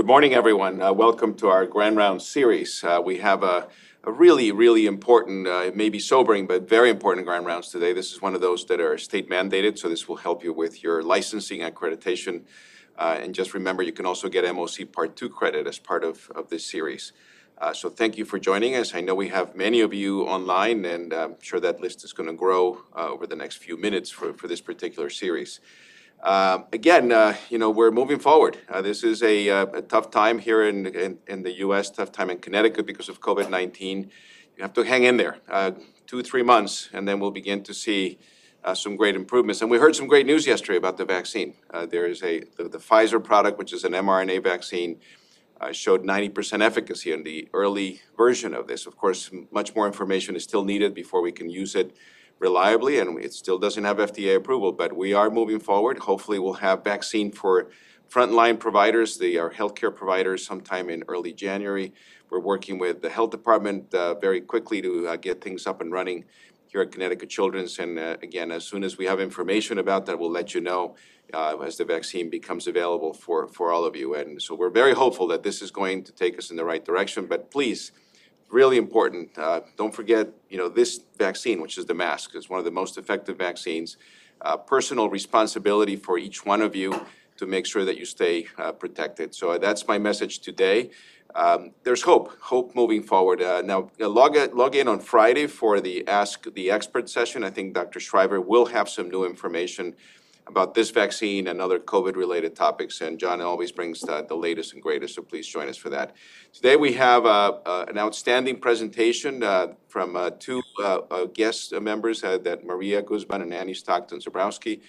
Good morning, everyone. Uh, welcome to our Grand Round series. Uh, we have a, a, really, really important, uh, maybe sobering, but very important Grand Rounds today. This is one of those that are state mandated, so this will help you with your licensing accreditation. Uh, and just remember, you can also get MOC Part 2 credit as part of, of this series. Uh, so thank you for joining us. I know we have many of you online, and I'm sure that list is going to grow uh, over the next few minutes for, for this particular series. Um, again, uh, you know, we're moving forward. Uh, this is a, uh, a, tough time here in, the U.S., tough time in Connecticut because of COVID-19. You have to hang in there two, three months, and then we'll begin to see some great improvements. And we heard some great news yesterday about the vaccine. There is the, Pfizer product, which is an mRNA vaccine, showed 90% efficacy in the early version of this. Of course, much more information is still needed before we can use it reliably, and it still doesn't have FDA approval, but we are moving forward. Hopefully, we'll have vaccine for frontline providers, the, our healthcare providers, sometime in early January. We're working with the health department uh, very quickly to uh, get things up and running here at Connecticut Children's. And uh, again, as soon as we have information about that, we'll let you know uh, as the vaccine becomes available for, for all of you. And so we're very hopeful that this is going to take us in the right direction. But please, really important. Uh, don't forget, you know, this vaccine, which is the mask, is one of the most effective vaccines. Uh, personal responsibility for each one of you to make sure that you stay uh, protected. So that's my message today. Um, there's hope, hope moving forward. Uh, now, uh, log, log in on Friday for the Ask the Expert session. I think Dr. Shriver will have some new information about this vaccine and other COVID-related topics. And John always brings the, the, latest and greatest, so please join us for that. Today we have uh, uh, an outstanding presentation uh, from uh, two uh, uh, guest members, that Maria Guzman and Annie Stockton-Zabrowski,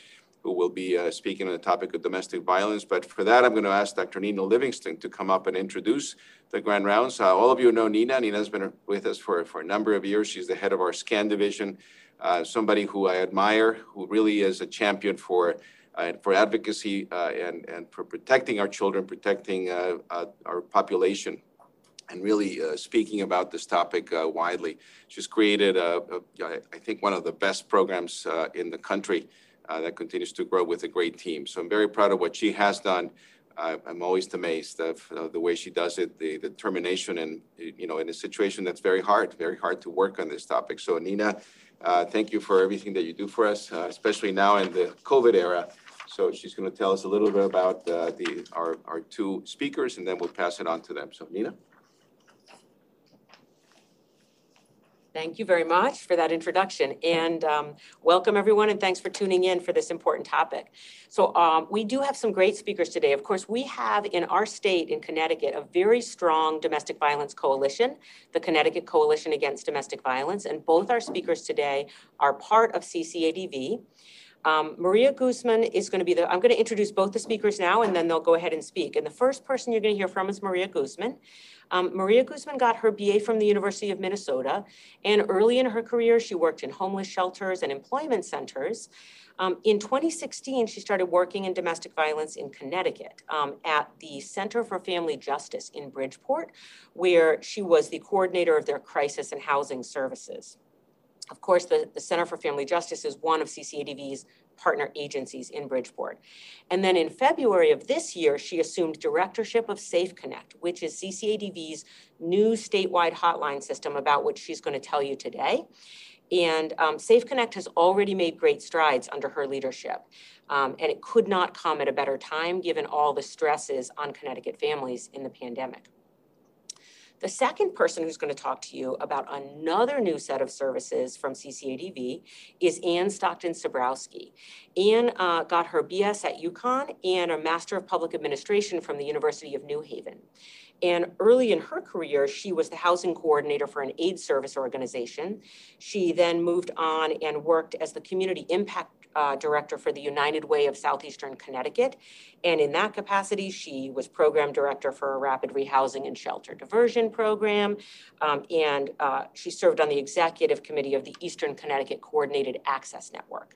who will be speaking on the topic of domestic violence. But for that, I'm going to ask Dr. Nina Livingston to come up and introduce the Grand Rounds. all of you know Nina. Nina's been with us for, for a number of years. She's the head of our SCAN division uh, somebody who I admire, who really is a champion for uh, for advocacy uh, and and for protecting our children, protecting uh, our population, and really speaking about this topic widely. She's created, a, a, I think, one of the best programs in the country that continues to grow with a great team. So I'm very proud of what she has done. I'm always amazed of the way she does it, the, the determination, and you know, in a situation that's very hard, very hard to work on this topic. So, Nina, uh, thank you for everything that you do for us, uh, especially now in the COVID era. So she's going to tell us a little bit about uh, the our, our two speakers, and then we'll pass it on to them. So, Nina. Thank you very much for that introduction and um, welcome everyone and thanks for tuning in for this important topic. So um, we do have some great speakers today. Of course, we have in our state in Connecticut a very strong domestic violence coalition, the Connecticut Coalition Against Domestic Violence, and both our speakers today are part of CCADV. Um, Maria Guzman is going to be the, I'm going to introduce both the speakers now and then they'll go ahead and speak. And the first person you're going to hear from is Maria Guzman. Um, Maria Guzman got her BA from the University of Minnesota. And early in her career, she worked in homeless shelters and employment centers. Um, in 2016, she started working in domestic violence in Connecticut um, at the Center for Family Justice in Bridgeport, where she was the coordinator of their crisis and housing services. Of course, the, the Center for Family Justice is one of CCADV's partner agencies in Bridgeport. And then in February of this year, she assumed directorship of Safe Connect, which is CCADV's new statewide hotline system about which she's going to tell you today. And um, Safe Connect has already made great strides under her leadership. Um, and it could not come at a better time given all the stresses on Connecticut families in the pandemic. The second person who's going to talk to you about another new set of services from CCADV is Ann Stockton Zebrowski. Ann uh, got her BS at UConn and a Master of Public Administration from the University of New Haven. And early in her career, she was the housing coordinator for an AIDS service organization. She then moved on and worked as the community impact uh, director for the United Way of Southeastern Connecticut. And in that capacity, she was program director for a rapid rehousing and shelter diversion program. Um, and uh, she served on the executive committee of the Eastern Connecticut Coordinated Access Network.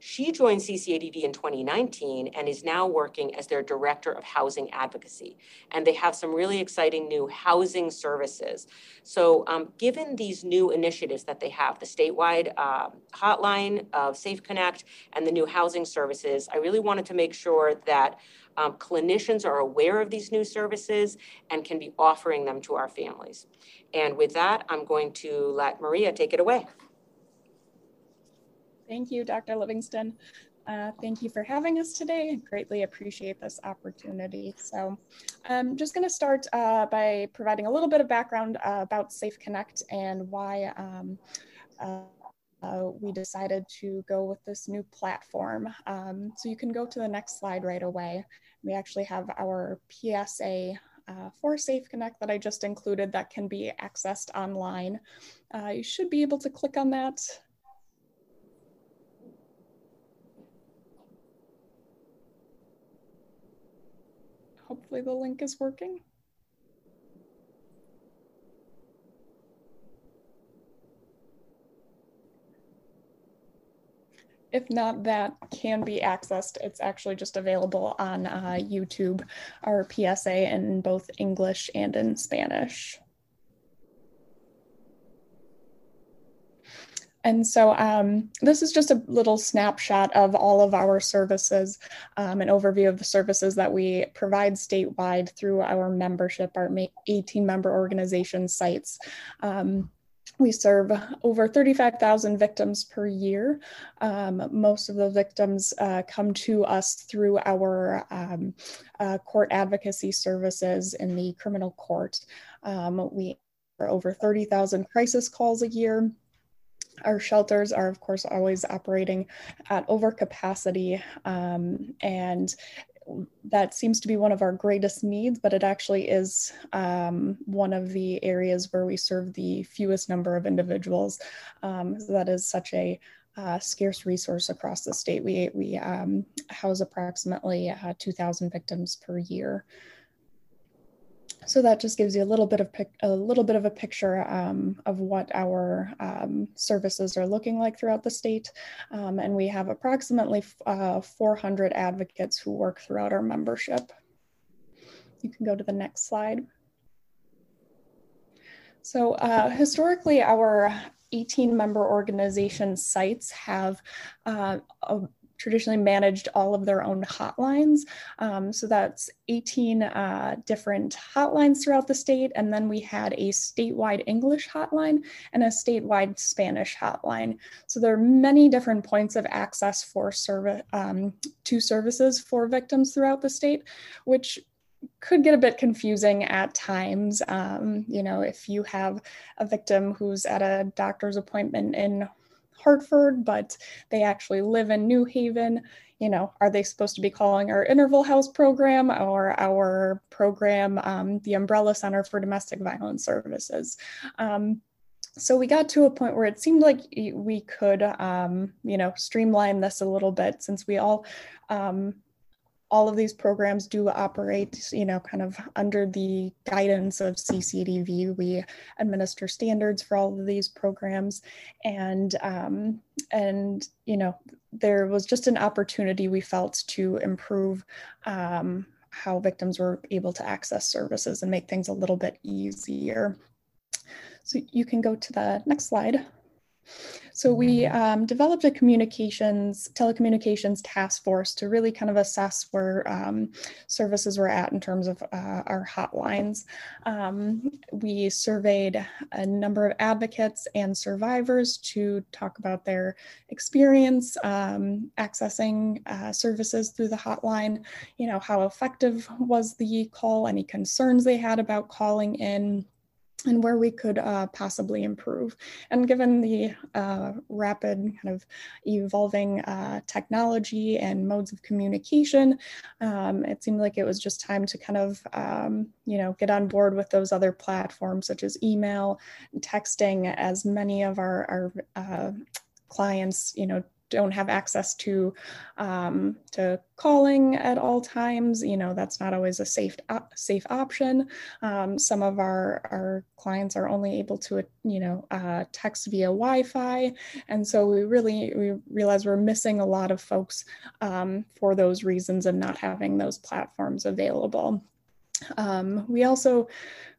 She joined CCADV in 2019 and is now working as their Director of Housing Advocacy. And they have some really exciting new housing services. So um, given these new initiatives that they have, the statewide uh, hotline of Safe Connect and the new housing services, I really wanted to make sure that um, clinicians are aware of these new services and can be offering them to our families. And with that, I'm going to let Maria take it away. Thank you, Dr. Livingston. Uh, thank you for having us today. I greatly appreciate this opportunity. So I'm just going to start uh, by providing a little bit of background uh, about Safe Connect and why um, uh, uh, we decided to go with this new platform. Um, so you can go to the next slide right away. We actually have our PSA uh, for Safe Connect that I just included that can be accessed online. Uh, you should be able to click on that. Hopefully the link is working. if not, that can be accessed. It's actually just available on uh, YouTube, our PSA in both English and in Spanish. And so um, this is just a little snapshot of all of our services, um, an overview of the services that we provide statewide through our membership, our 18 member organization sites. Um, we serve over 35,000 victims per year. Um, most of the victims uh, come to us through our um, uh, court advocacy services in the criminal court. Um, we are over 30,000 crisis calls a year. Our shelters are, of course, always operating at overcapacity, um, and that seems to be one of our greatest needs, but it actually is um, one of the areas where we serve the fewest number of individuals. Um, so that is such a uh, scarce resource across the state. We, we um, house approximately uh, 2,000 victims per year so that just gives you a little bit of pic- a little bit of a picture um, of what our um, services are looking like throughout the state, um, and we have approximately uh, 400 advocates who work throughout our membership. You can go to the next slide. So uh, historically, our 18 member organization sites have uh, a traditionally managed all of their own hotlines. Um, so that's 18 uh, different hotlines throughout the state. And then we had a statewide English hotline and a statewide Spanish hotline. So there are many different points of access for service um, to services for victims throughout the state, which could get a bit confusing at times. Um, you know, if you have a victim who's at a doctor's appointment in Hartford, but they actually live in New Haven. You know, are they supposed to be calling our interval house program or our program, um, the Umbrella Center for Domestic Violence Services? Um, so we got to a point where it seemed like we could, um, you know, streamline this a little bit since we all um, all of these programs do operate, you know, kind of under the guidance of CCADV. We administer standards for all of these programs, and um, and you know, there was just an opportunity we felt to improve um, how victims were able to access services and make things a little bit easier. So you can go to the next slide. So we um, developed a communications, telecommunications task force to really kind of assess where um, services were at in terms of uh, our hotlines. Um, we surveyed a number of advocates and survivors to talk about their experience um, accessing uh, services through the hotline. You know, how effective was the call, any concerns they had about calling in and where we could uh, possibly improve. And given the uh, rapid kind of evolving uh, technology and modes of communication, um, it seemed like it was just time to kind of, um, you know, get on board with those other platforms such as email, texting, as many of our, our uh, clients, you know, don't have access to um, to calling at all times. You know, that's not always a safe op- safe option. Um, some of our our clients are only able to you know uh, text via Wi-Fi, and so we really we realize we're missing a lot of folks um, for those reasons and not having those platforms available. Um, we also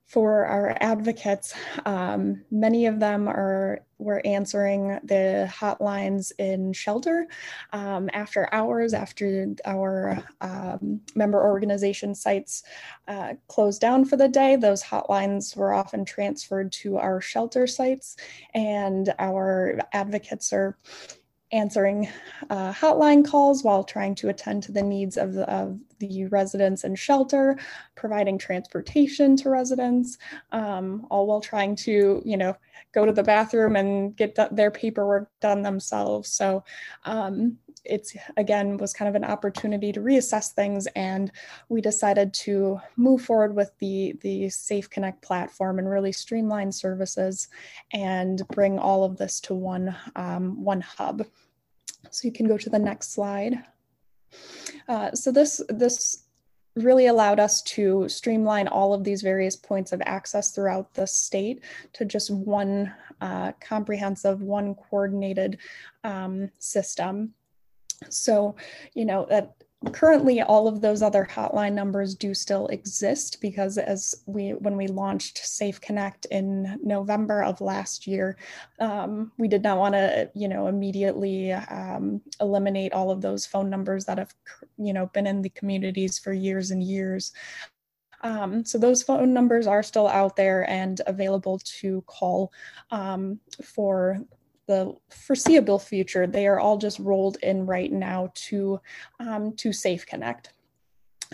for our advocates, um, many of them are were answering the hotlines in shelter um, after hours, after our um, member organization sites uh, closed down for the day. Those hotlines were often transferred to our shelter sites, and our advocates are answering uh, hotline calls while trying to attend to the needs of the, of the residents and shelter, providing transportation to residents, um, all while trying to, you know, go to the bathroom and get their paperwork done themselves. So um, it's again was kind of an opportunity to reassess things, and we decided to move forward with the the Safe Connect platform and really streamline services and bring all of this to one um, one hub. So you can go to the next slide. Uh, so this, this really allowed us to streamline all of these various points of access throughout the state to just one uh, comprehensive, one coordinated um, system. So, you know, that currently all of those other hotline numbers do still exist because as we when we launched safe connect in november of last year um, we did not want to you know immediately um, eliminate all of those phone numbers that have you know been in the communities for years and years. Um, so those phone numbers are still out there and available to call um, for the foreseeable future, they are all just rolled in right now to um, to Safe Connect.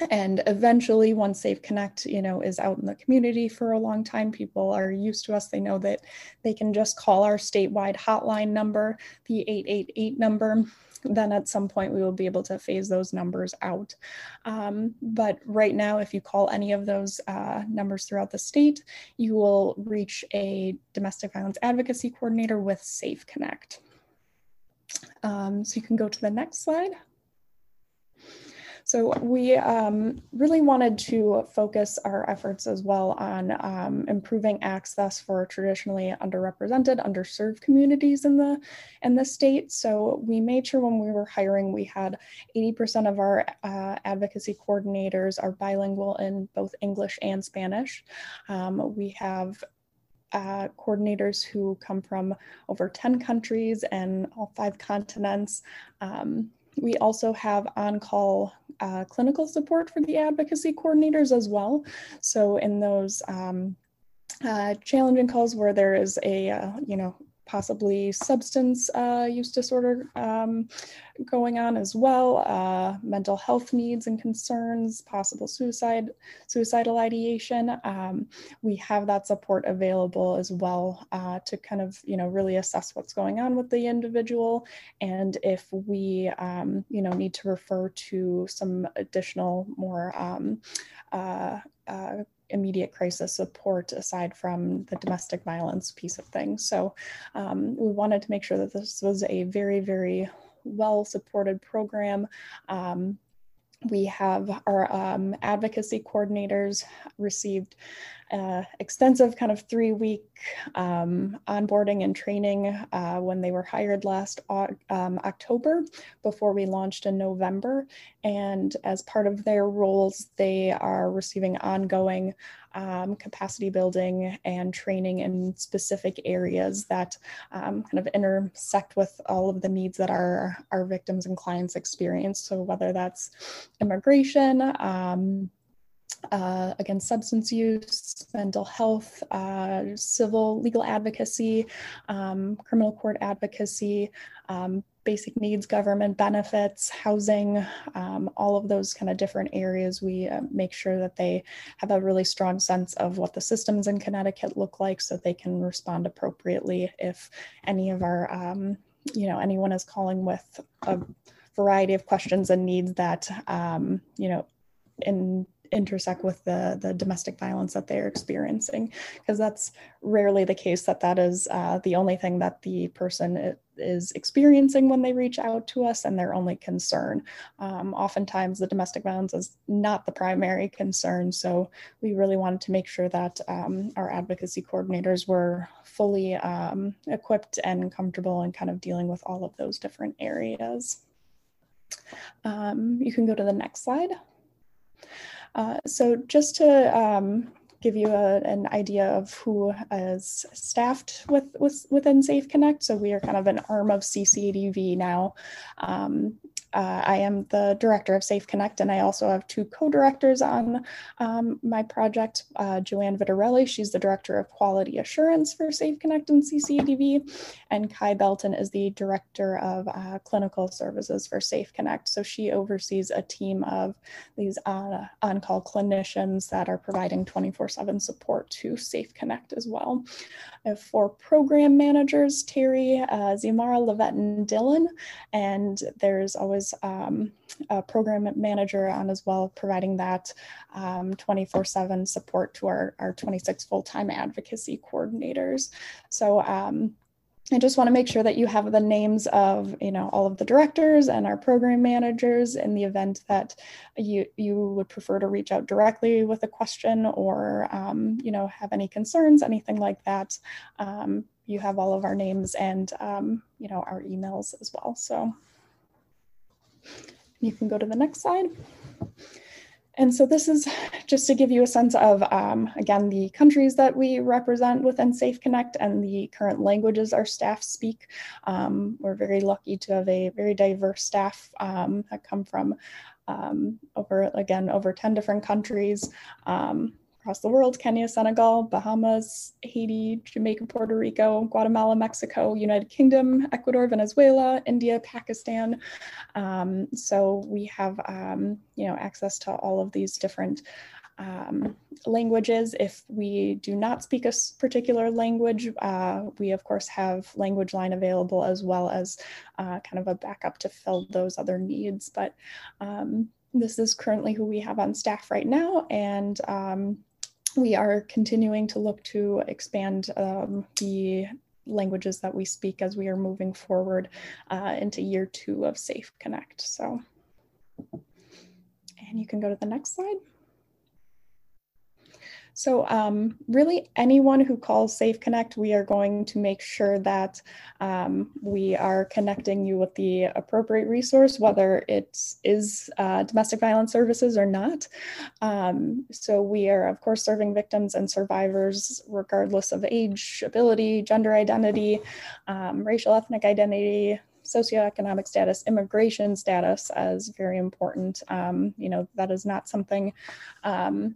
And eventually, once Safe Connect, you know, is out in the community for a long time, people are used to us. They know that they can just call our statewide hotline number, the 888 number, then at some point we will be able to phase those numbers out. Um, but right now, if you call any of those uh, numbers throughout the state, you will reach a domestic violence advocacy coordinator with Safe Connect. Um, so you can go to the next slide. So we um, really wanted to focus our efforts as well on um, improving access for traditionally underrepresented, underserved communities in the in the state. So we made sure when we were hiring, we had 80% of our uh, advocacy coordinators are bilingual in both English and Spanish. Um, we have uh, coordinators who come from over 10 countries and all five continents. Um, we also have on-call uh, clinical support for the advocacy coordinators as well. So in those um, uh, challenging calls where there is a, uh, you know, possibly substance uh, use disorder um, going on as well, uh, mental health needs and concerns, possible suicide, suicidal ideation. Um, we have that support available as well uh, to kind of, you know, really assess what's going on with the individual and if we, um, you know, need to refer to some additional more um, uh, uh, immediate crisis support aside from the domestic violence piece of things. So um, we wanted to make sure that this was a very, very well supported program. Um, we have our um, advocacy coordinators received uh, extensive kind of three week um, onboarding and training uh, when they were hired last um, October before we launched in November. And as part of their roles, they are receiving ongoing um, capacity building and training in specific areas that um, kind of intersect with all of the needs that our, our victims and clients experience. So whether that's immigration, um, uh, substance use, mental health, uh, civil legal advocacy, um, criminal court advocacy, um, basic needs, government benefits, housing, um, all of those kind of different areas. We uh, make sure that they have a really strong sense of what the systems in Connecticut look like so they can respond appropriately if any of our, um, you know, anyone is calling with a variety of questions and needs that, um, you know, in intersect with the, the domestic violence that they're experiencing because that's rarely the case that that is uh, the only thing that the person is experiencing when they reach out to us and their only concern. Um, oftentimes, the domestic violence is not the primary concern, so we really wanted to make sure that um, our advocacy coordinators were fully um, equipped and comfortable in kind of dealing with all of those different areas. Um, you can go to the next slide. Uh, so just to um, give you a, an idea of who is staffed with, with within Safe Connect. So we are kind of an arm of CCADV now. Um, uh, I am the director of Safe Connect, and I also have two co-directors on um, my project. Uh, Joanne Vitarelli, she's the director of quality assurance for Safe Connect and CCADV, and Kai Belton is the director of uh, clinical services for Safe Connect. So she oversees a team of these uh, on-call clinicians that are providing 24/7 support to Safe Connect as well. I have four program managers, Terry, uh, Zimara, Levette, and Dylan, and there's always um, a program manager on as well, providing that um, 24 7 support to our, our 26 full time advocacy coordinators. So, um, I just want to make sure that you have the names of you know all of the directors and our program managers in the event that you you would prefer to reach out directly with a question or um, you know have any concerns anything like that um, you have all of our names and um, you know our emails as well so you can go to the next slide. And so this is just to give you a sense of, um, again, the countries that we represent within Safe Connect and the current languages our staff speak. Um, we're very lucky to have a very diverse staff um, that come from um, over, again, over 10 different countries. Um, across the world Kenya, Senegal, Bahamas, Haiti, Jamaica, Puerto Rico, Guatemala, Mexico, United Kingdom, Ecuador, Venezuela, India, Pakistan. Um, so we have um, you know access to all of these different um, languages. If we do not speak a particular language, uh, we of course have language line available as well as uh, kind of a backup to fill those other needs. But um, this is currently who we have on staff right now, and um, we are continuing to look to expand um, the languages that we speak as we are moving forward uh, into year two of Safe Connect. So, and you can go to the next slide. So um, really anyone who calls Safe Connect, we are going to make sure that um, we are connecting you with the appropriate resource, whether it is uh, domestic violence services or not. Um, so we are of course serving victims and survivors regardless of age, ability, gender identity, um, racial ethnic identity, socioeconomic status, immigration status as very important. Um, you know, that is not something um,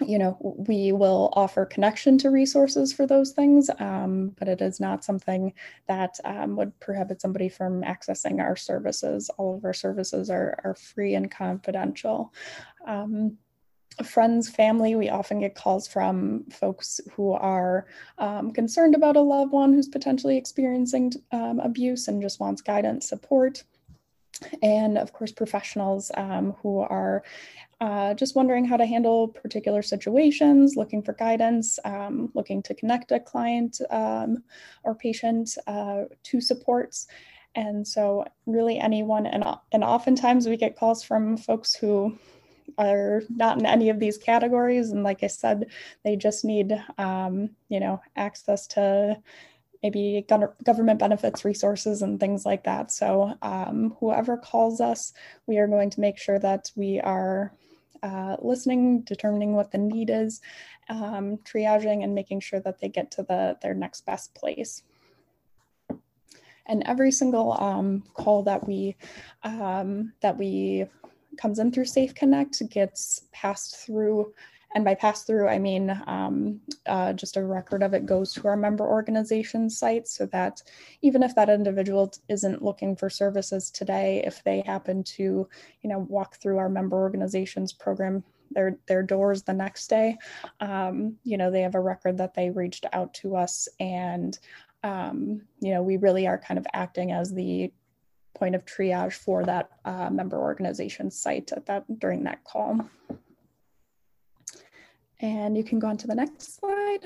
you know, we will offer connection to resources for those things, um, but it is not something that um, would prohibit somebody from accessing our services. All of our services are, are free and confidential. Um, friends, family, we often get calls from folks who are um, concerned about a loved one who's potentially experiencing um, abuse and just wants guidance, support and of course professionals um, who are uh, just wondering how to handle particular situations, looking for guidance, um, looking to connect a client um, or patient uh, to supports. And so, really, anyone, and, and oftentimes we get calls from folks who are not in any of these categories. And like I said, they just need, um, you know, access to maybe government benefits resources and things like that. So, um, whoever calls us, we are going to make sure that we are uh, listening, determining what the need is, um, triaging, and making sure that they get to the their next best place. And every single um, call that we um, that we comes in through Safe Connect gets passed through and by pass through, I mean um, uh, just a record of it goes to our member organization site so that even if that individual isn't looking for services today, if they happen to, you know, walk through our member organizations program their their doors the next day, um, you know, they have a record that they reached out to us and um, you know, we really are kind of acting as the point of triage for that uh, member organization site at that during that call. And you can go on to the next slide.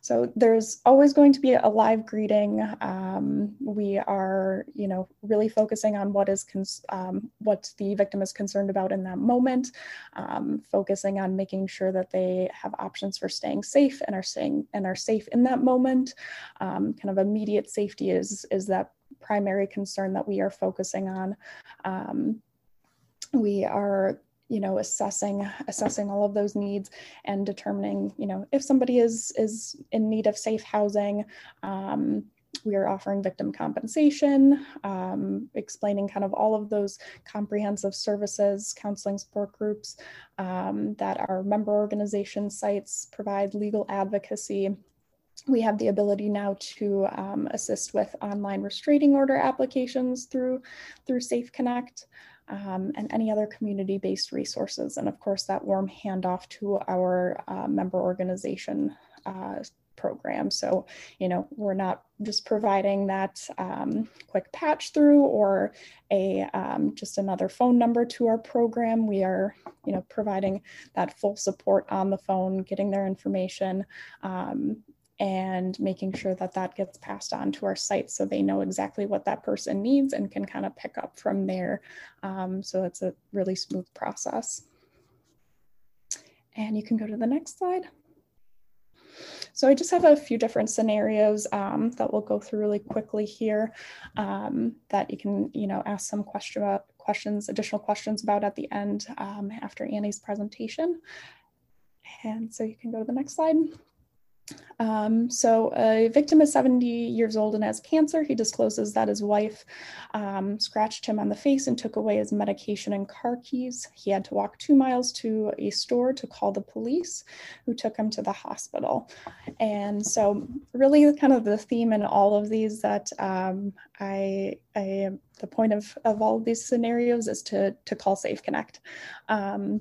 So there's always going to be a live greeting. Um, we are, you know, really focusing on what is um, what the victim is concerned about in that moment, um, focusing on making sure that they have options for staying safe and are staying and are safe in that moment. Um, kind of immediate safety is is that primary concern that we are focusing on. Um, we are you know assessing assessing all of those needs and determining you know if somebody is is in need of safe housing um, we are offering victim compensation um, explaining kind of all of those comprehensive services counseling support groups um, that our member organization sites provide legal advocacy. We have the ability now to um, assist with online restraining order applications through through safe connect um, and any other community-based resources. And of course, that warm handoff to our uh, member organization uh, program. So, you know, we're not just providing that um, quick patch through or a um, just another phone number to our program. We are, you know, providing that full support on the phone, getting their information, um, and making sure that that gets passed on to our site so they know exactly what that person needs and can kind of pick up from there. Um, so it's a really smooth process. And you can go to the next slide. So I just have a few different scenarios um, that we'll go through really quickly here um, that you can, you know, ask some question about, questions, additional questions about at the end um, after Annie's presentation. And so you can go to the next slide. Um, so a victim is 70 years old and has cancer. He discloses that his wife um, scratched him on the face and took away his medication and car keys. He had to walk two miles to a store to call the police, who took him to the hospital. And so, really, kind of the theme in all of these that um, I, I, the point of, of all of these scenarios is to to call Safe Connect. Um,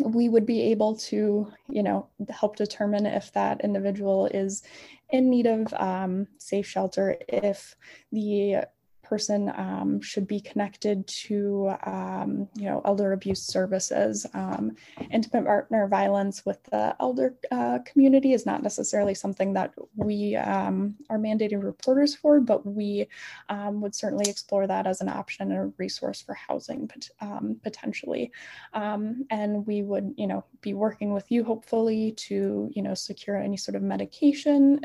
we would be able to, you know, help determine if that individual is in need of um, safe shelter, if the person um, should be connected to, um, you know, elder abuse services. Um, intimate partner violence with the elder uh, community is not necessarily something that we um, are mandated reporters for, but we um, would certainly explore that as an option and a resource for housing um, potentially. and we would, you know, be working with you hopefully to, you know, secure any sort of medication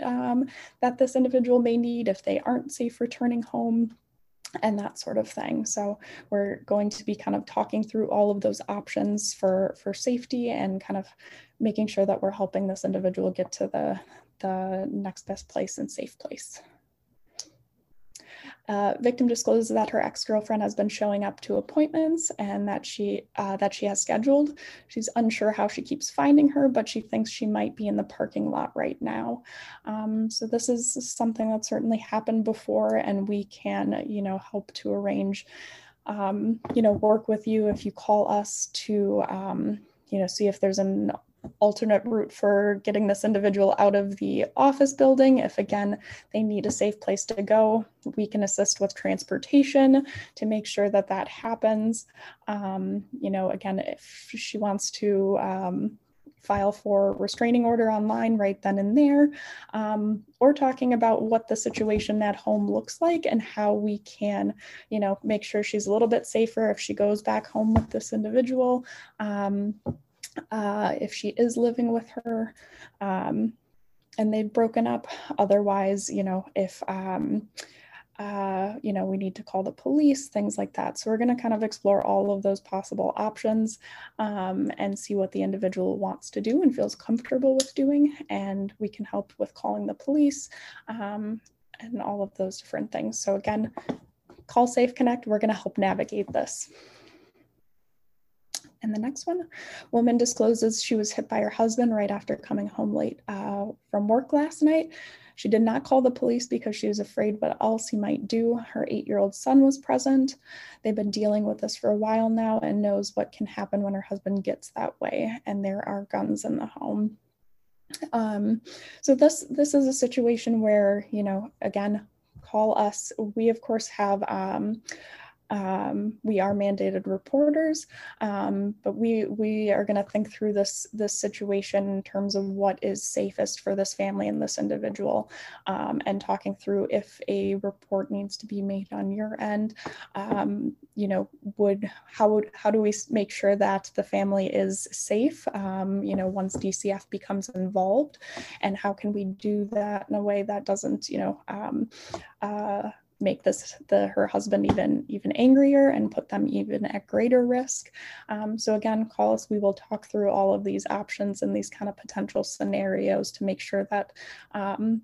that this individual may need if they aren't safe returning home and that sort of thing. So we're going to be kind of talking through all of those options for for safety and kind of making sure that we're helping this individual get to the the next best place and safe place. Uh, victim discloses that her ex-girlfriend has been showing up to appointments and that she uh, that she has scheduled. She's unsure how she keeps finding her, but she thinks she might be in the parking lot right now. Um, so this is something that certainly happened before, and we can, you know, help to arrange, um, you know, work with you if you call us to, um, you know, see if there's an alternate route for getting this individual out of the office building. If again, they need a safe place to go, we can assist with transportation to make sure that that happens. Um, you know, again, if she wants to um, file for restraining order online right then and there, um, or talking about what the situation at home looks like and how we can, you know, make sure she's a little bit safer if she goes back home with this individual. Um, uh, if she is living with her um, and they've broken up. Otherwise, you know, if, um, uh, you know, we need to call the police, things like that. So we're going to kind of explore all of those possible options um, and see what the individual wants to do and feels comfortable with doing. And we can help with calling the police um, and all of those different things. So again, call Safe Connect. We're going to help navigate this. And the next one, woman discloses she was hit by her husband right after coming home late uh, from work last night. She did not call the police because she was afraid what else he might do. Her eight year old son was present. They've been dealing with this for a while now and knows what can happen when her husband gets that way. And there are guns in the home. Um, so this this is a situation where you know again call us. We of course have um, Um, we are mandated reporters, um, but we we are going to think through this this situation in terms of what is safest for this family and this individual, um, and talking through if a report needs to be made on your end. Um, you know, would how would how do we make sure that the family is safe? Um, you know, once DCF becomes involved, and how can we do that in a way that doesn't you know um, uh, make this the her husband even even angrier and put them even at greater risk. Um, so again call us we will talk through all of these options and these kind of potential scenarios to make sure that um,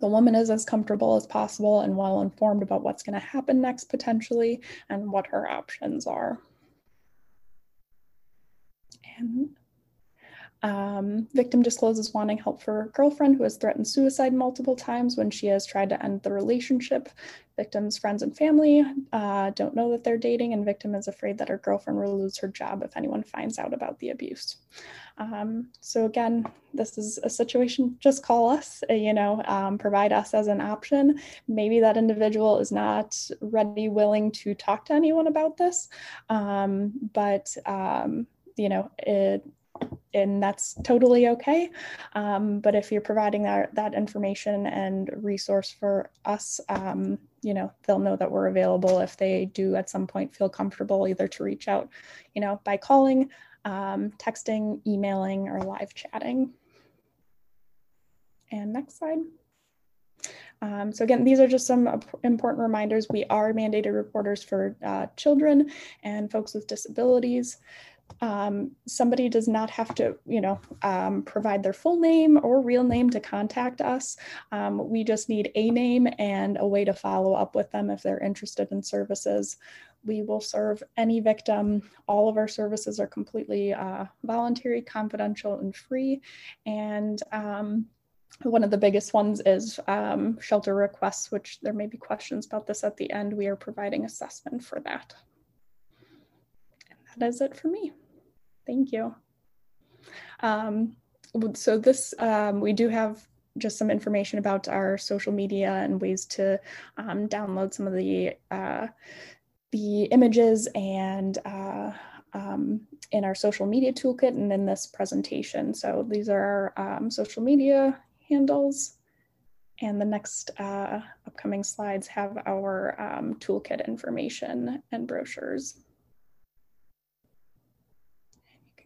the woman is as comfortable as possible and well informed about what's going to happen next potentially and what her options are. And um, victim discloses wanting help for her girlfriend who has threatened suicide multiple times when she has tried to end the relationship. Victim's friends and family uh, don't know that they're dating, and victim is afraid that her girlfriend will lose her job if anyone finds out about the abuse. Um, so again, this is a situation. Just call us. Uh, you know, um, provide us as an option. Maybe that individual is not ready, willing to talk to anyone about this, um, but um, you know, it, and that's totally okay. Um, but if you're providing that that information and resource for us, um, you know, they'll know that we're available if they do at some point feel comfortable either to reach out, you know, by calling, um, texting, emailing, or live chatting. And next slide. Um, so again, these are just some important reminders. We are mandated reporters for uh, children and folks with disabilities um, somebody does not have to, you know, um, provide their full name or real name to contact us. Um, we just need a name and a way to follow up with them if they're interested in services. We will serve any victim. All of our services are completely uh, voluntary, confidential, and free. And um, one of the biggest ones is um, shelter requests, which there may be questions about this at the end. We are providing assessment for that that is it for me. Thank you. Um, so this, um, we do have just some information about our social media and ways to um, download some of the uh, the images and uh, um, in our social media toolkit and in this presentation. So these are our um, social media handles. And the next uh, upcoming slides have our um, toolkit information and brochures.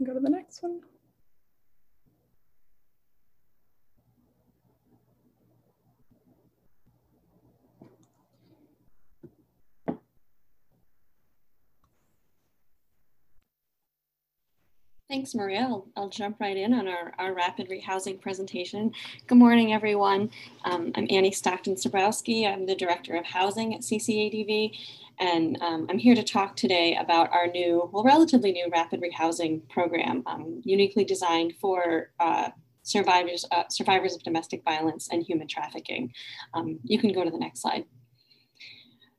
Can go to the next one. Thanks, Maria. I'll, I'll, jump right in on our, our rapid rehousing presentation. Good morning, everyone. Um, I'm Annie Stockton Zebrowski. I'm the Director of Housing at CCADV, and um, I'm here to talk today about our new, well, relatively new rapid rehousing program, um, uniquely designed for uh, survivors, uh, survivors of domestic violence and human trafficking. Um, you can go to the next slide.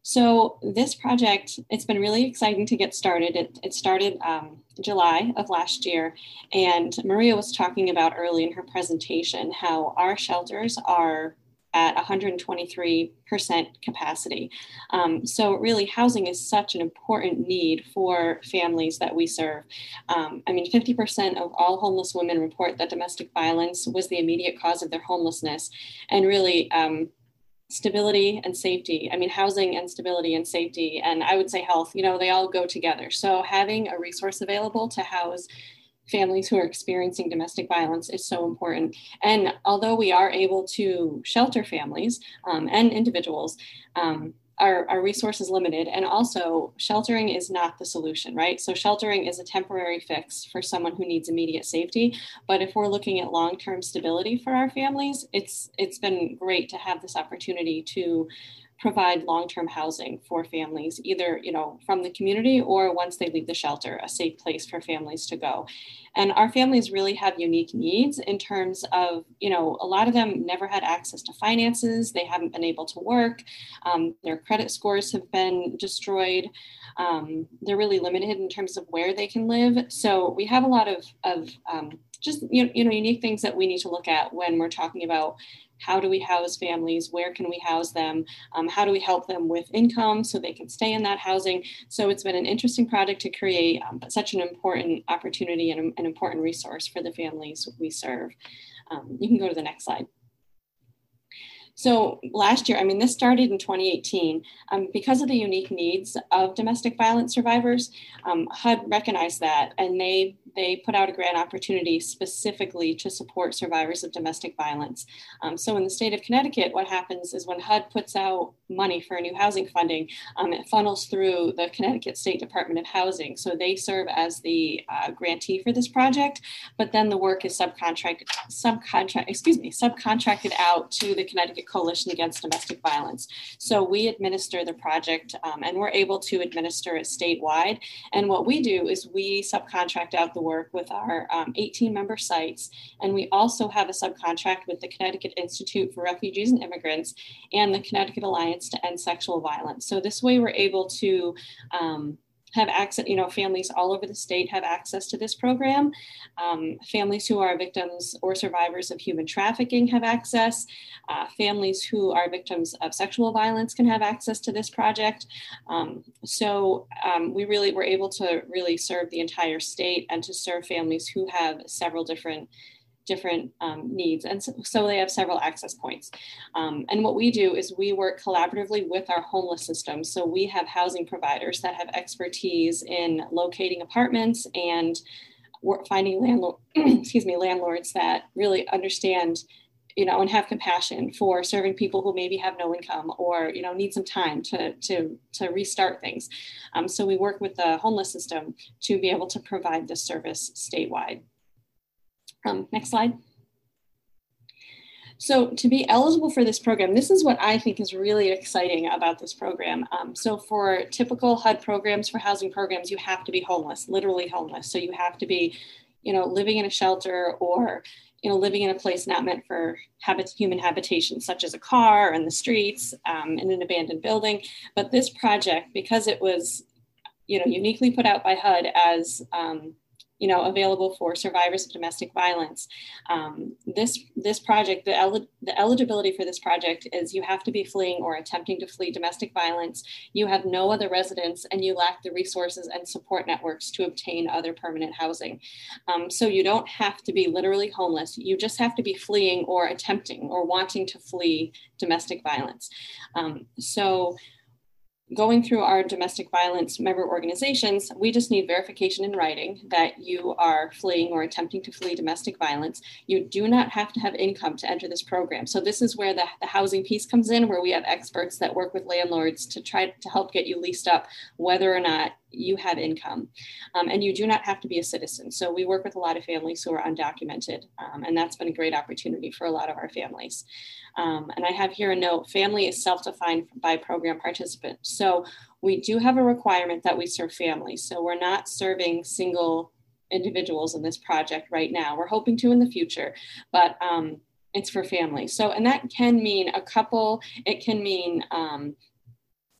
So this project, it's been really exciting to get started. It, it started um, July of last year, and Maria was talking about early in her presentation how our shelters are at 123% capacity. Um, so, really, housing is such an important need for families that we serve. Um, I mean, 50% of all homeless women report that domestic violence was the immediate cause of their homelessness. And really, um, stability and safety. I mean, housing and stability and safety, and I would say health, you know, they all go together. So, having a resource available to house families who are experiencing domestic violence is so important. And although we are able to shelter families um, and individuals, um, our, our resources limited. And also sheltering is not the solution right? So sheltering is a temporary fix for someone who needs immediate safety. But if we're looking at long-term stability for our families it's it's been great to have this opportunity to provide long-term housing for families either you know from the community or once they leave the shelter a safe place for families to go. And our families really have unique needs in terms of you know a lot of them never had access to finances they haven't been able to work um, their credit scores have been destroyed um, they're really limited in terms of where they can live. So we have a lot of, of um, just you know, unique things that we need to look at when we're talking about how do we house families? Where can we house them? Um, how do we help them with income so they can stay in that housing? So it's been an interesting project to create um, but such an important opportunity and an important resource for the families we serve. Um, you can go to the next slide so last year, I mean, this started in 2018. Um, because of the unique needs of domestic violence survivors, um, HUD recognized that and they they put out a grant opportunity specifically to support survivors of domestic violence. Um, so in the state of Connecticut, what happens is when HUD puts out money for a new housing funding, um, it funnels through the Connecticut State Department of Housing. So they serve as the uh, grantee for this project, but then the work is subcontracted, subcontract, excuse me, subcontracted out to the Connecticut Coalition Against Domestic Violence. So we administer the project um, and we're able to administer it statewide. And what we do is we subcontract out the work with our um, 18 member sites. And we also have a subcontract with the Connecticut Institute for Refugees and Immigrants and the Connecticut Alliance to End Sexual Violence. So this way we're able to um, have access, you know, families all over the state have access to this program. Um, families who are victims or survivors of human trafficking have access. Uh, families who are victims of sexual violence can have access to this project. Um, so um, we really were able to really serve the entire state and to serve families who have several different different um, needs. And so, so, they have several access points. Um, and what we do is we work collaboratively with our homeless system. So we have housing providers that have expertise in locating apartments and finding landlord, excuse me, landlords that really understand you know and have compassion for serving people who maybe have no income or you know need some time to to to restart things um, so we work with the homeless system to be able to provide this service statewide um, next slide. So to be eligible for this program, this is what I think is really exciting about this program. Um, so for typical HUD programs, for housing programs, you have to be homeless, literally homeless. So you have to be, you know, living in a shelter or, you know, living in a place not meant for habit, human habitation, such as a car in the streets, um, in an abandoned building. But this project, because it was, you know, uniquely put out by HUD as um, you know, available for survivors of domestic violence. Um, this this project, the, el- the eligibility for this project is you have to be fleeing or attempting to flee domestic violence. You have no other residence, and you lack the resources and support networks to obtain other permanent housing. Um, so you don't have to be literally homeless. You just have to be fleeing or attempting or wanting to flee domestic violence. Um, so going through our domestic violence member organizations, we just need verification in writing that you are fleeing or attempting to flee domestic violence. You do not have to have income to enter this program. So this is where the, the housing piece comes in, where we have experts that work with landlords to try to help get you leased up, whether or not you have income. Um, and you do not have to be a citizen. So we work with a lot of families who are undocumented, um, and that's been a great opportunity for a lot of our families. Um, and I have here a note, family is self-defined by program participant. So we do have a requirement that we serve families. So we're not serving single individuals in this project right now. We're hoping to in the future, but um, it's for families. So, and that can mean a couple, it can mean um,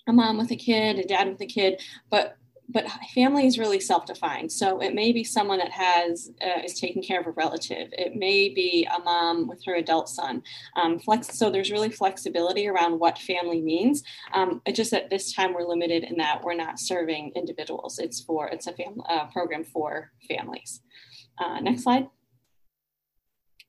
a mom with a kid, a dad with a kid, but but family is really self-defined so it may be someone that has uh, is taking care of a relative. It may be a mom with her adult son. Um, flex so there's really flexibility around what family means. Um, just at this time we're limited in that we're not serving individuals. It's for it's a family uh, program for families. Uh, next slide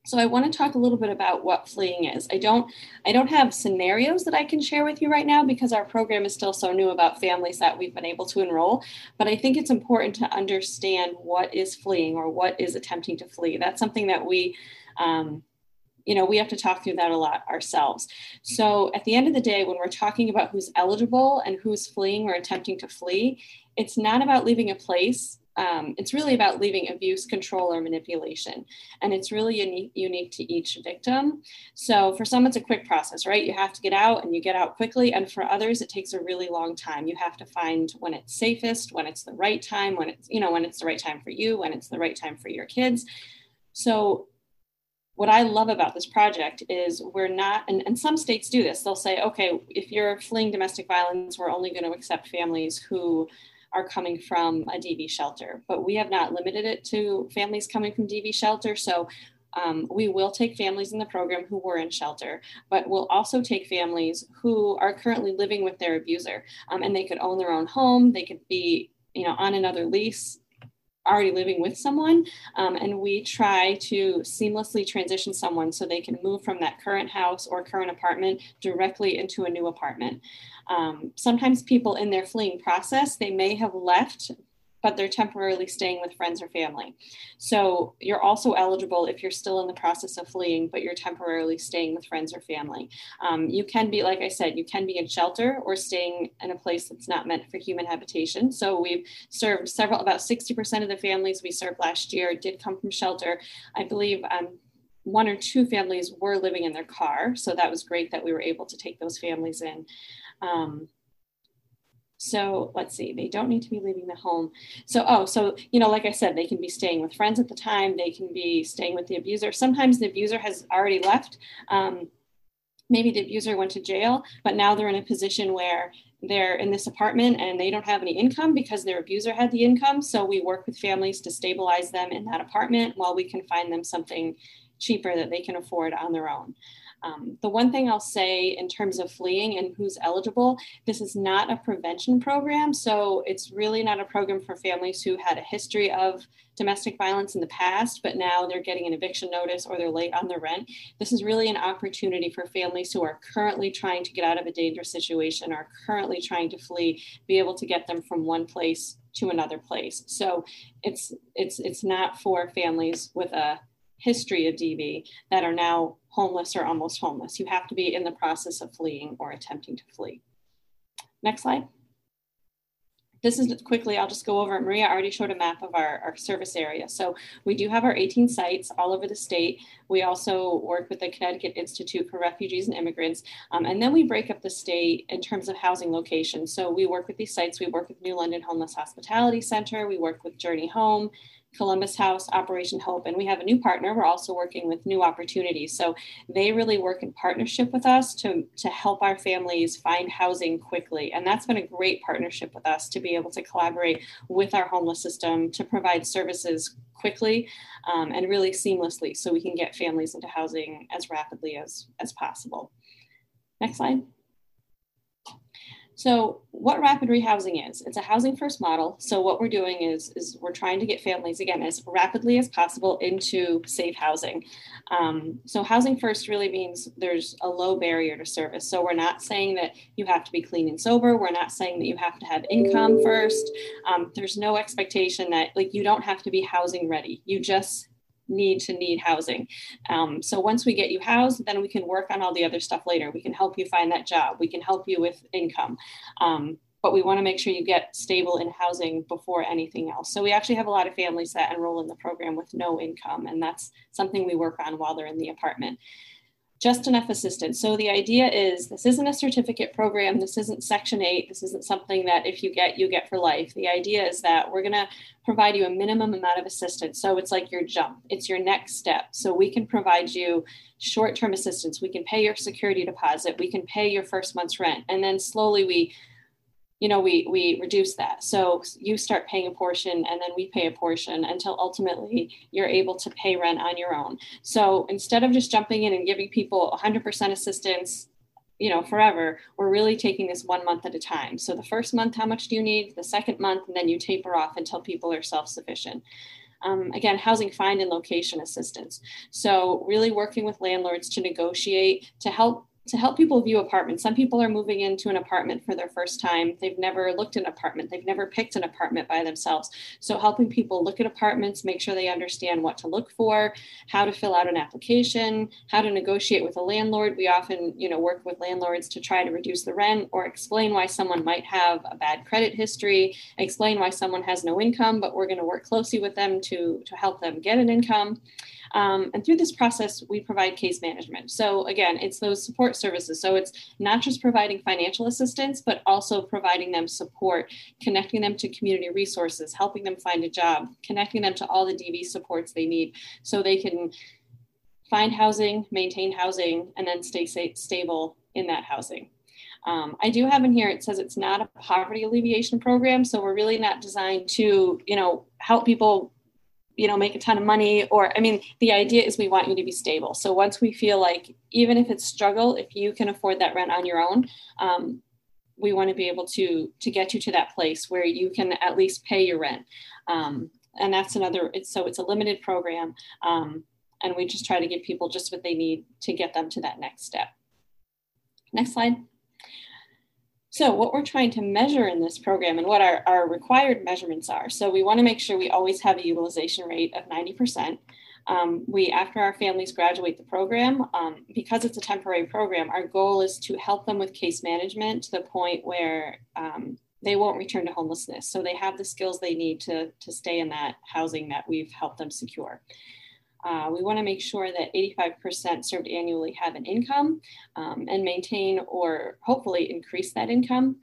so I want to talk a little bit about what fleeing is. I don't I don't have scenarios that I can share with you right now because our program is still so new about families that we've been able to enroll, but I think it's important to understand what is fleeing or what is attempting to flee. That's something that we um, you know, we have to talk through that a lot ourselves. So at the end of the day, when we're talking about who's eligible and who's fleeing or attempting to flee, it's not about leaving a place um, it's really about leaving abuse, control, or manipulation. And it's really unique, unique to each victim. So for some, it's a quick process, right? You have to get out and you get out quickly. And for others, it takes a really long time. You have to find when it's safest, when it's the right time, when it's, you know, when it's the right time for you, when it's the right time for your kids. So what I love about this project is we're not, and, and some states do this. They'll say, okay, if you're fleeing domestic violence, we're only going to accept families who are coming from a DV shelter. But we have not limited it to families coming from DV shelter. So um, we will take families in the program who were in shelter, but we'll also take families who are currently living with their abuser. Um, and they could own their own home, they could be you know, on another lease already living with someone um, and we try to seamlessly transition someone so they can move from that current house or current apartment directly into a new apartment. Um, sometimes people in their fleeing process they may have left but they're temporarily staying with friends or family. So you're also eligible if you're still in the process of fleeing, but you're temporarily staying with friends or family. Um, you can be, like I said, you can be in shelter or staying in a place that's not meant for human habitation. So we've served several, about 60% of the families we served last year did come from shelter. I believe um, one or two families were living in their car. So that was great that we were able to take those families in. Um, so let's see, they don't need to be leaving the home. So, oh, so, you know, like I said, they can be staying with friends at the time, they can be staying with the abuser. Sometimes the abuser has already left. Um, maybe the abuser went to jail, but now they're in a position where they're in this apartment and they don't have any income because their abuser had the income. So we work with families to stabilize them in that apartment while we can find them something cheaper that they can afford on their own. Um, the one thing I'll say in terms of fleeing and who's eligible, this is not a prevention program. So it's really not a program for families who had a history of domestic violence in the past, but now they're getting an eviction notice or they're late on their rent. This is really an opportunity for families who are currently trying to get out of a dangerous situation, are currently trying to flee, be able to get them from one place to another place. So it's it's it's not for families with a history of DV that are now homeless or almost homeless. You have to be in the process of fleeing or attempting to flee. Next slide. This is quickly, I'll just go over. Maria already showed a map of our, our service area. So we do have our 18 sites all over the state. We also work with the Connecticut Institute for Refugees and Immigrants. Um, and then we break up the state in terms of housing locations. So we work with these sites. We work with New London Homeless Hospitality Center. We work with Journey Home, Columbus House, Operation Hope, and we have a new partner. We're also working with New Opportunities. So they really work in partnership with us to, to help our families find housing quickly. And that's been a great partnership with us to be able to collaborate with our homeless system to provide services quickly um, and really seamlessly so we can get families into housing as rapidly as, as possible. Next slide. So what rapid rehousing is, it's a housing first model. So what we're doing is, is we're trying to get families again as rapidly as possible into safe housing. Um, so housing first really means there's a low barrier to service. So we're not saying that you have to be clean and sober. We're not saying that you have to have income first. Um, there's no expectation that like you don't have to be housing ready. You just need to need housing. Um, so once we get you housed, then we can work on all the other stuff later. We can help you find that job. We can help you with income. Um, but we want to make sure you get stable in housing before anything else. So we actually have a lot of families that enroll in the program with no income, and that's something we work on while they're in the apartment just enough assistance. So the idea is this isn't a certificate program. This isn't Section 8. This isn't something that if you get, you get for life. The idea is that we're going to provide you a minimum amount of assistance. So it's like your jump, it's your next step. So we can provide you short term assistance. We can pay your security deposit. We can pay your first month's rent. And then slowly we you know, we we reduce that. So you start paying a portion and then we pay a portion until ultimately you're able to pay rent on your own. So instead of just jumping in and giving people 100% assistance, you know, forever, we're really taking this one month at a time. So the first month, how much do you need? The second month, and then you taper off until people are self-sufficient. Um, again, housing find and location assistance. So really working with landlords to negotiate to help to help people view apartments. Some people are moving into an apartment for their first time. They've never looked at an apartment. They've never picked an apartment by themselves. So helping people look at apartments, make sure they understand what to look for, how to fill out an application, how to negotiate with a landlord. We often, you know, work with landlords to try to reduce the rent or explain why someone might have a bad credit history, explain why someone has no income, but we're going to work closely with them to, to help them get an income. Um, and through this process, we provide case management. So again, it's those support services. So it's not just providing financial assistance, but also providing them support, connecting them to community resources, helping them find a job, connecting them to all the DV supports they need so they can find housing, maintain housing, and then stay safe, stable in that housing. Um, I do have in here, it says it's not a poverty alleviation program. So we're really not designed to, you know, help people you know make a ton of money or i mean the idea is we want you to be stable. So once we feel like even if it's struggle if you can afford that rent on your own um, we want to be able to to get you to that place where you can at least pay your rent. Um, and that's another it's so it's a limited program um, and we just try to give people just what they need to get them to that next step. Next slide so what we're trying to measure in this program and what our, our required measurements are. So we want to make sure we always have a utilization rate of 90%. Um, we, after our families graduate the program, um, because it's a temporary program, our goal is to help them with case management to the point where um, they won't return to homelessness. So they have the skills they need to, to stay in that housing that we've helped them secure. Uh, we want to make sure that 85% served annually have an income um, and maintain or hopefully increase that income.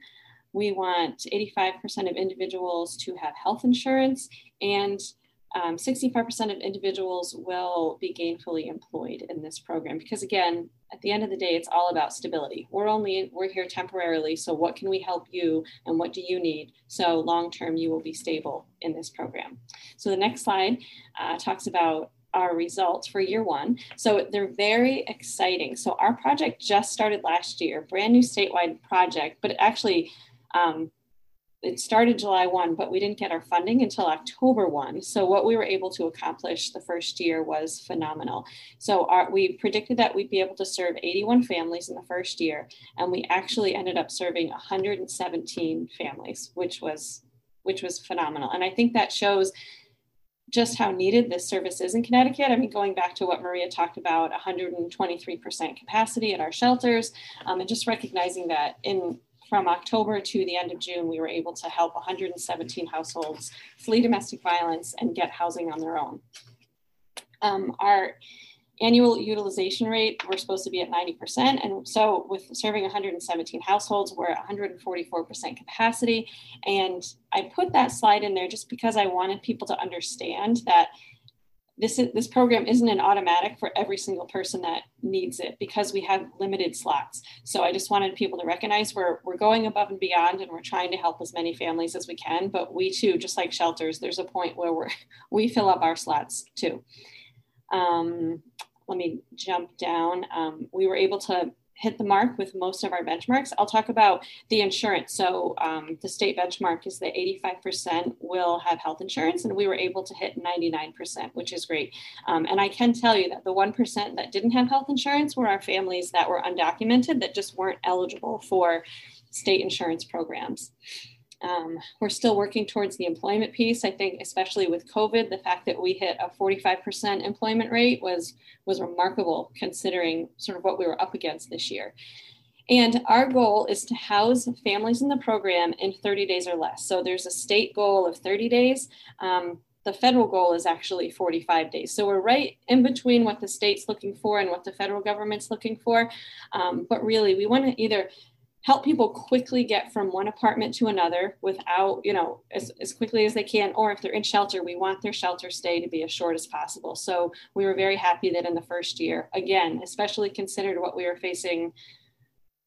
We want 85% of individuals to have health insurance and um, 65% of individuals will be gainfully employed in this program because again at the end of the day it's all about stability. We're only we're here temporarily so what can we help you and what do you need? So long term you will be stable in this program. So the next slide uh, talks about our results for year one. So they're very exciting. So our project just started last year, brand new statewide project, but actually um, it started July 1, but we didn't get our funding until October 1. So what we were able to accomplish the first year was phenomenal. So our, we predicted that we'd be able to serve 81 families in the first year, and we actually ended up serving 117 families, which was which was phenomenal. And I think that shows just how needed this service is in Connecticut. I mean, going back to what Maria talked about, 123% capacity at our shelters, um, and just recognizing that in from October to the end of June, we were able to help 117 households flee domestic violence and get housing on their own. Um, our annual utilization rate, we're supposed to be at 90%. And so with serving 117 households, we're at 144% capacity. And I put that slide in there just because I wanted people to understand that this, is, this program isn't an automatic for every single person that needs it because we have limited slots. So I just wanted people to recognize we're, we're going above and beyond and we're trying to help as many families as we can. But we too, just like shelters, there's a point where we're, we fill up our slots too. Um, let me jump down. Um, we were able to hit the mark with most of our benchmarks. I'll talk about the insurance. So um, the state benchmark is that 85% will have health insurance, and we were able to hit 99%, which is great. Um, and I can tell you that the 1% that didn't have health insurance were our families that were undocumented that just weren't eligible for state insurance programs. Um, we're still working towards the employment piece. I think, especially with COVID, the fact that we hit a 45% employment rate was was remarkable, considering sort of what we were up against this year. And our goal is to house families in the program in 30 days or less. So there's a state goal of 30 days. Um, the federal goal is actually 45 days. So we're right in between what the state's looking for and what the federal government's looking for. Um, but really, we want to either help people quickly get from one apartment to another without, you know, as, as quickly as they can. Or if they're in shelter, we want their shelter stay to be as short as possible. So we were very happy that in the first year, again, especially considered what we were facing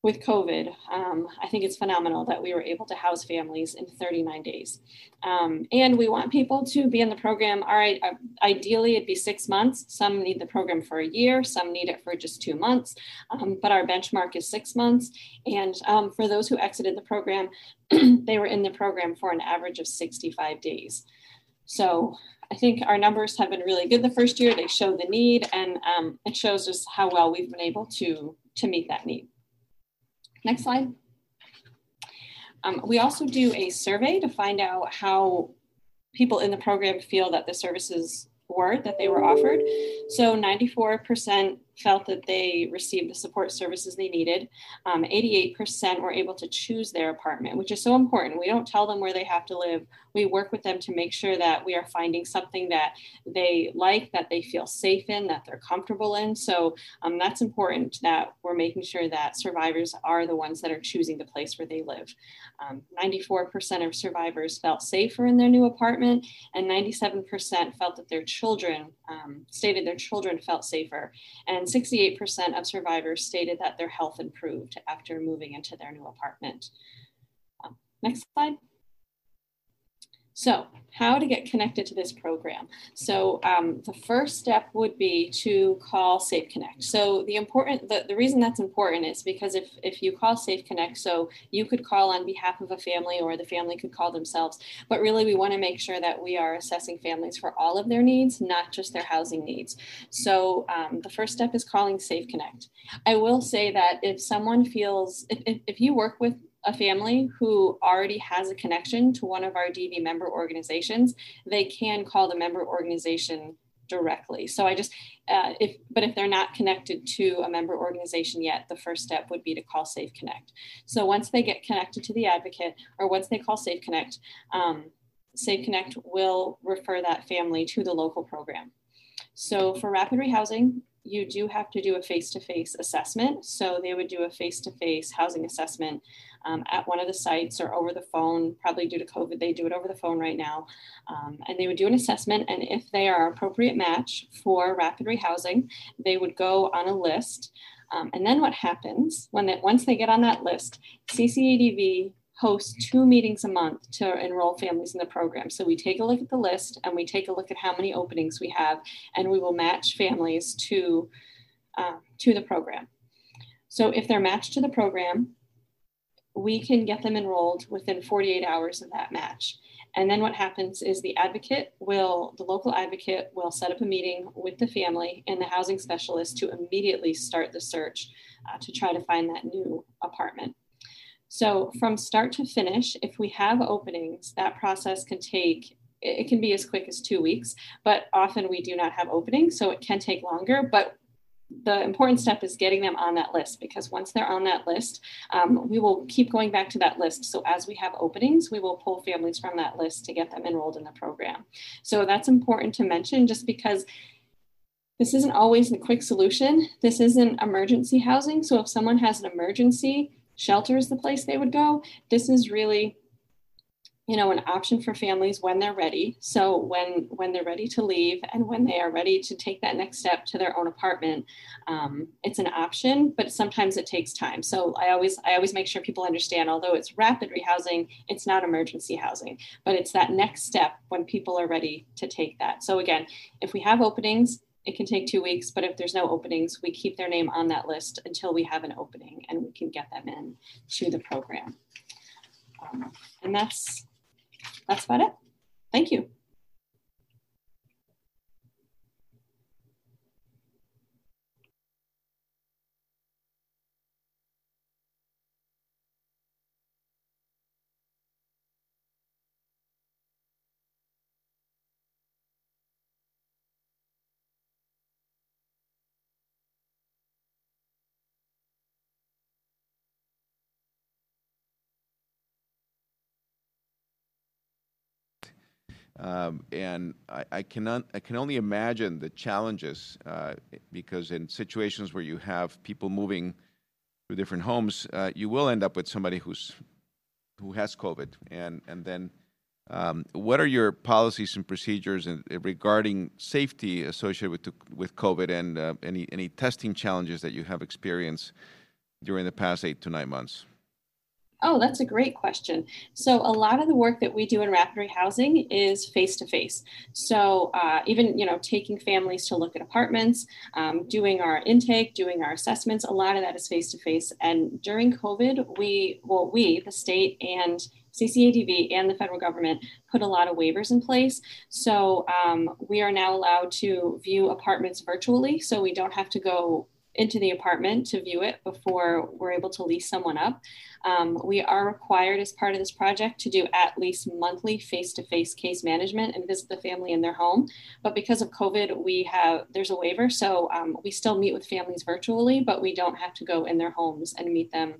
with COVID, um, I think it's phenomenal that we were able to house families in 39 days. Um, and we want people to be in the program. All right, uh, ideally it'd be six months. Some need the program for a year, some need it for just two months, um, but our benchmark is six months. And um, for those who exited the program, they were in the program for an average of 65 days. So I think our numbers have been really good the first year. They show the need and um, it shows us how well we've been able to, to meet that need. Next slide. Um, we also do a survey to find out how people in the program feel that the services were that they were offered. So 94% felt that they received the support services they needed. Um, 88% were able to choose their apartment, which is so important. We don't tell them where they have to live. We work with them to make sure that we are finding something that they like, that they feel safe in, that they're comfortable in. So um, that's important that we're making sure that survivors are the ones that are choosing the place where they live. Um, 94% of survivors felt safer in their new apartment, and 97% felt that their children um, stated their children felt safer. And and 68% of survivors stated that their health improved after moving into their new apartment. Um, next slide. So, how to get connected to this program? So, um, the first step would be to call Safe Connect. So, the important the, the reason that's important is because if if you call Safe Connect, so you could call on behalf of a family or the family could call themselves, but really we want to make sure that we are assessing families for all of their needs, not just their housing needs. So, um, the first step is calling Safe Connect. I will say that if someone feels if, if, if you work with a family who already has a connection to one of our DV member organizations, they can call the member organization directly. So I just, uh, if, but if they're not connected to a member organization yet, the first step would be to call Safe Connect. So once they get connected to the advocate or once they call Safe Connect, um, Safe Connect will refer that family to the local program. So for rapid rehousing, you do have to do a face-to-face assessment. So they would do a face-to-face housing assessment um, at one of the sites or over the phone. Probably due to COVID, they do it over the phone right now. Um, and they would do an assessment, and if they are appropriate match for rapid rehousing, they would go on a list. Um, and then what happens when they, once they get on that list, CCADV hosts two meetings a month to enroll families in the program. So we take a look at the list and we take a look at how many openings we have, and we will match families to, uh, to the program. So if they're matched to the program, we can get them enrolled within 48 hours of that match. And then what happens is the advocate will, the local advocate will set up a meeting with the family and the housing specialist to immediately start the search uh, to try to find that new apartment. So from start to finish, if we have openings, that process can take it can be as quick as two weeks, but often we do not have openings, so it can take longer. But the important step is getting them on that list because once they're on that list, um, we will keep going back to that list. So as we have openings, we will pull families from that list to get them enrolled in the program. So that's important to mention just because this isn't always the quick solution. This isn't emergency housing. So if someone has an emergency, shelter is the place they would go. This is really you know an option for families when they're ready. So when when they're ready to leave and when they are ready to take that next step to their own apartment um, it's an option but sometimes it takes time. So i always i always make sure people understand although it's rapid rehousing it's not emergency housing but it's that next step when people are ready to take that. So again if we have openings it can take two weeks but if there's no openings we keep their name on that list until we have an opening and we can get them in to the program um, and that's that's about it. Thank you. Um, and I, I, I can only imagine the challenges uh, because in situations where you have people moving to different homes, uh, you will end up with somebody who's who has COVID. And and then, um, what are your policies and procedures in, regarding safety associated with with COVID and uh, any any testing challenges that you have experienced during the past eight to nine months? Oh, that's a great question. So, a lot of the work that we do in rapid rehousing is face to face. So, uh, even you know, taking families to look at apartments, um, doing our intake, doing our assessments, a lot of that is face to face. And during COVID, we, well, we, the state and CCADV and the federal government put a lot of waivers in place. So um, we are now allowed to view apartments virtually. So we don't have to go into the apartment to view it before we're able to lease someone up. Um, we are required as part of this project to do at least monthly face-to-face case management and visit the family in their home. But because of COVID, we have there's a waiver, so um, we still meet with families virtually, but we don't have to go in their homes and meet them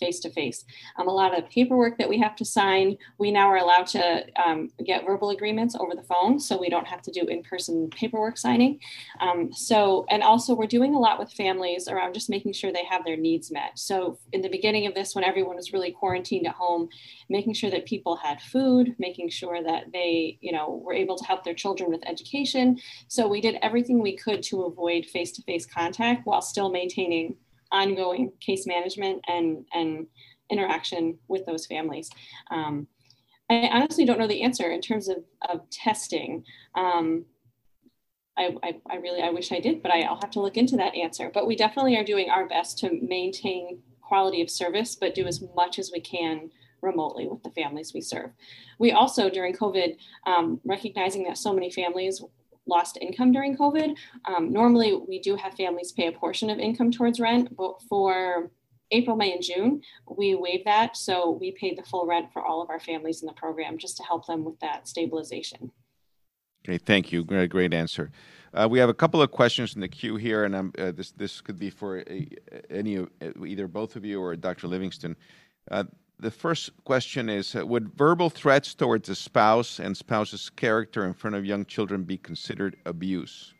face to face. A lot of the paperwork that we have to sign, we now are allowed to um, get verbal agreements over the phone, so we don't have to do in person paperwork signing. Um, so, and also we're doing a lot with families around just making sure they have their needs met. So, in the beginning of this, when everyone was really quarantined at home, making sure that people had food, making sure that they, you know, were able to help their children with education. So, we did everything we could to avoid face to face contact while still maintaining ongoing case management and and interaction with those families. Um, I honestly don't know the answer in terms of, of testing. Um, I, I, I, really, I wish I did, but I, will have to look into that answer. But we definitely are doing our best to maintain quality of service, but do as much as we can remotely with the families we serve. We also, during COVID, um, recognizing that so many families lost income during COVID. Um, normally, we do have families pay a portion of income towards rent, but for April, May, and June, we waive that. So we paid the full rent for all of our families in the program just to help them with that stabilization. Okay, thank you. Great, great answer. Uh, we have a couple of questions in the queue here, and uh, this this could be for a, any either both of you or Dr. Livingston. Uh, the first question is uh, Would verbal threats towards a spouse and spouse's character in front of young children be considered abuse?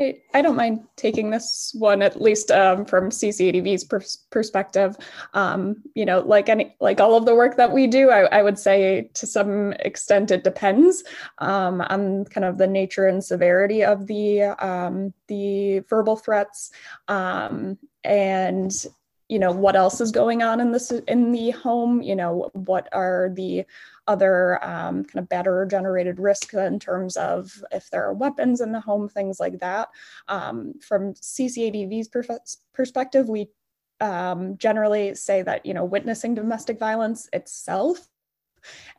I, I don't mind taking this one at least um, from CCADV's pers- perspective. Um, you know, like any like all of the work that we do, I, I would say to some extent it depends um, on kind of the nature and severity of the um, the verbal threats um, and you know what else is going on in this in the home you know what are the other um, kind of batterer generated risk in terms of if there are weapons in the home things like that. Um, from CCADV's perspective we um, generally say that you know witnessing domestic violence itself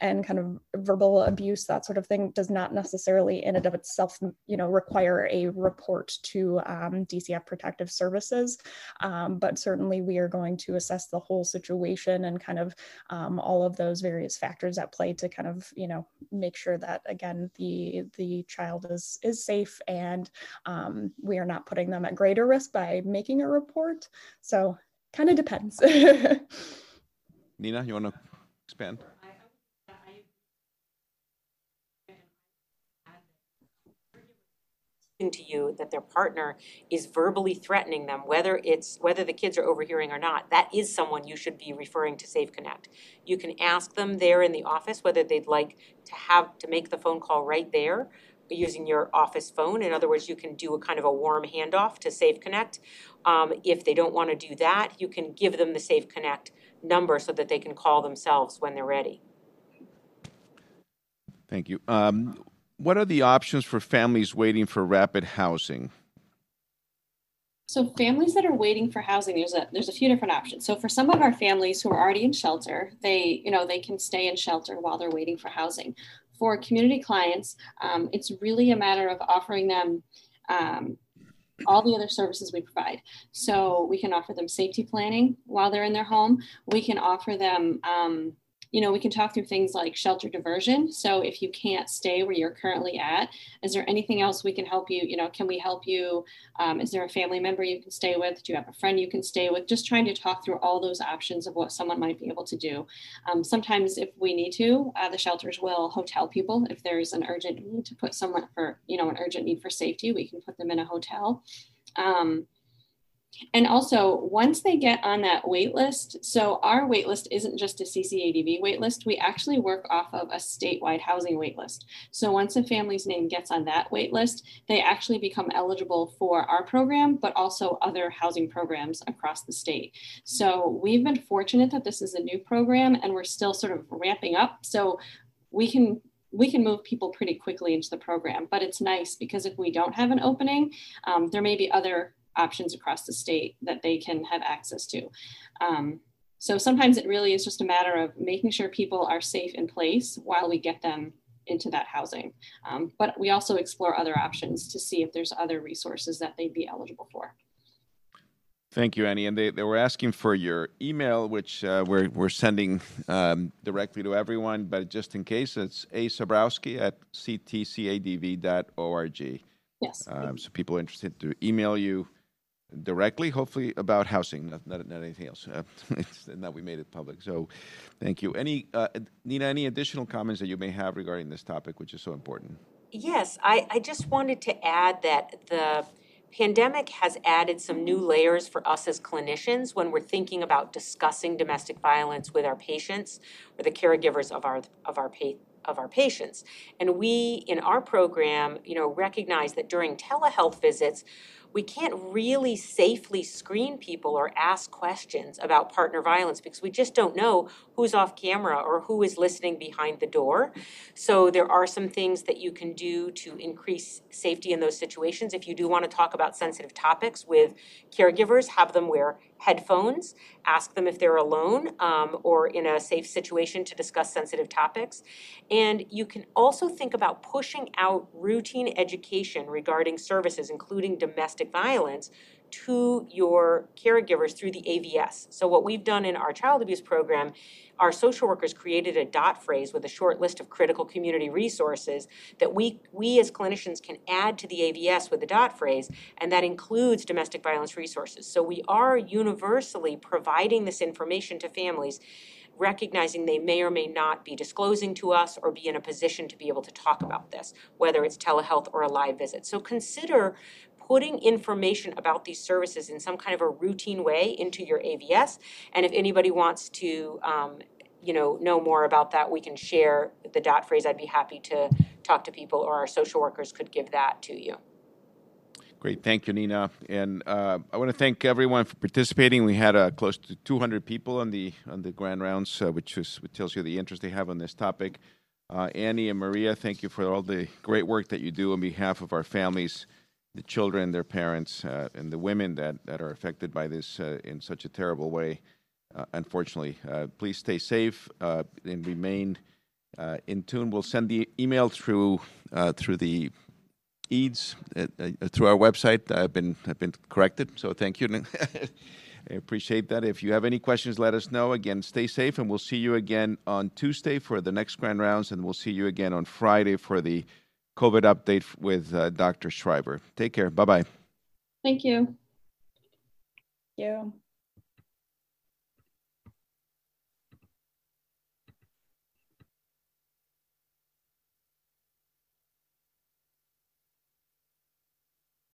and kind of verbal abuse that sort of thing does not necessarily in and of itself you know require a report to um, dcf protective services. Um, but certainly we are going to assess the whole situation and kind of um, all of those various factors at play to kind of you know make sure that again the the child is is safe and um, we are not putting them at greater risk by making a report. So kind of depends. Nina you want to expand to you that their partner is verbally threatening them, whether it's whether the kids are overhearing or not, that is someone you should be referring to Safe Connect. You can ask them there in the office whether they'd like to have to make the phone call right there using your office phone. In other words, you can do a kind of a warm handoff to Safe Connect. Um, if they don't want to do that, you can give them the Safe Connect number so that they can call themselves when they're ready. Thank you. Um, what are the options for families waiting for rapid housing? So families that are waiting for housing, there's a there's a few different options. So for some of our families who are already in shelter, they you know they can stay in shelter while they're waiting for housing. For community clients, um, it's really a matter of offering them um, all the other services we provide. So we can offer them safety planning while they're in their home. We can offer them um, you know, we can talk through things like shelter diversion. So if you can't stay where you're currently at, is there anything else we can help you? You know, can we help you? Um, is there a family member you can stay with? Do you have a friend you can stay with? Just trying to talk through all those options of what someone might be able to do. Um, sometimes, if we need to, uh, the shelters will hotel people. If there's an urgent need to put someone for, you know, an urgent need for safety, we can put them in a hotel. Um, and also, once they get on that wait list, so our wait list isn't just a CCADV wait list, we actually work off of a statewide housing wait list. So once a family's name gets on that wait list, they actually become eligible for our program, but also other housing programs across the state. So we've been fortunate that this is a new program and we're still sort of ramping up. So we can we can move people pretty quickly into the program, but it's nice because if we don't have an opening, um, there may be other options across the state that they can have access to. Um, so sometimes it really is just a matter of making sure people are safe in place while we get them into that housing. Um, but we also explore other options to see if there's other resources that they'd be eligible for. Thank you, Annie. And they, they were asking for your email, which uh, we're, we're sending um, directly to everyone, but just in case, it's a Zebrowski at ctcadv.org. Yes. Um, so people interested to email you directly, hopefully about housing, not, not, not anything else. Uh, it's, now we made it public. So thank you. Any, uh, Nina, any additional comments that you may have regarding this topic, which is so important? Yes, I, I just wanted to add that the pandemic has added some new layers for us as clinicians when we're thinking about discussing domestic violence with our patients or the caregivers of our of our pa- of our patients. And we in our program, you know, recognize that during telehealth visits, we can't really safely screen people or ask questions about partner violence because we just don't know who's off camera or who is listening behind the door. So there are some things that you can do to increase safety in those situations. If you do want to talk about sensitive topics with caregivers, have them wear headphones, ask them if they're alone um, or in a safe situation to discuss sensitive topics. And you can also think about pushing out routine education regarding services, including domestic violence, to your caregivers through the AVS. So, what we've done in our child abuse program, our social workers created a dot phrase with a short list of critical community resources that we, we as clinicians can add to the AVS with the dot phrase, and that includes domestic violence resources. So, we are universally providing this information to families recognizing they may or may not be disclosing to us or be in a position to be able to talk about this, whether it's telehealth or a live visit. So consider putting information about these services in some kind of a routine way into your AVS. And if anybody wants to, um, you know, know more about that, we can share the dot phrase. I'd be happy to talk to people, or our social workers could give that to you. Great, thank you, Nina. And uh, I want to thank everyone for participating. We had uh, close to 200 people on the on the grand rounds, uh, which, is, which tells you the interest they have on this topic. Uh, Annie and Maria, thank you for all the great work that you do on behalf of our families, the children, their parents, uh, and the women that, that are affected by this uh, in such a terrible way. unfortunately, please stay safe and remain in tune. We'll send the email through through the EADS uh, uh, through our website. I've been I've been corrected, so thank you. I appreciate that. If you have any questions, let us know. Again, stay safe, and we'll see you again on Tuesday for the next grand rounds, and we'll see you again on Friday for the COVID update with uh, Dr. Schreiber. Take care. Bye bye. Thank you. Thank you.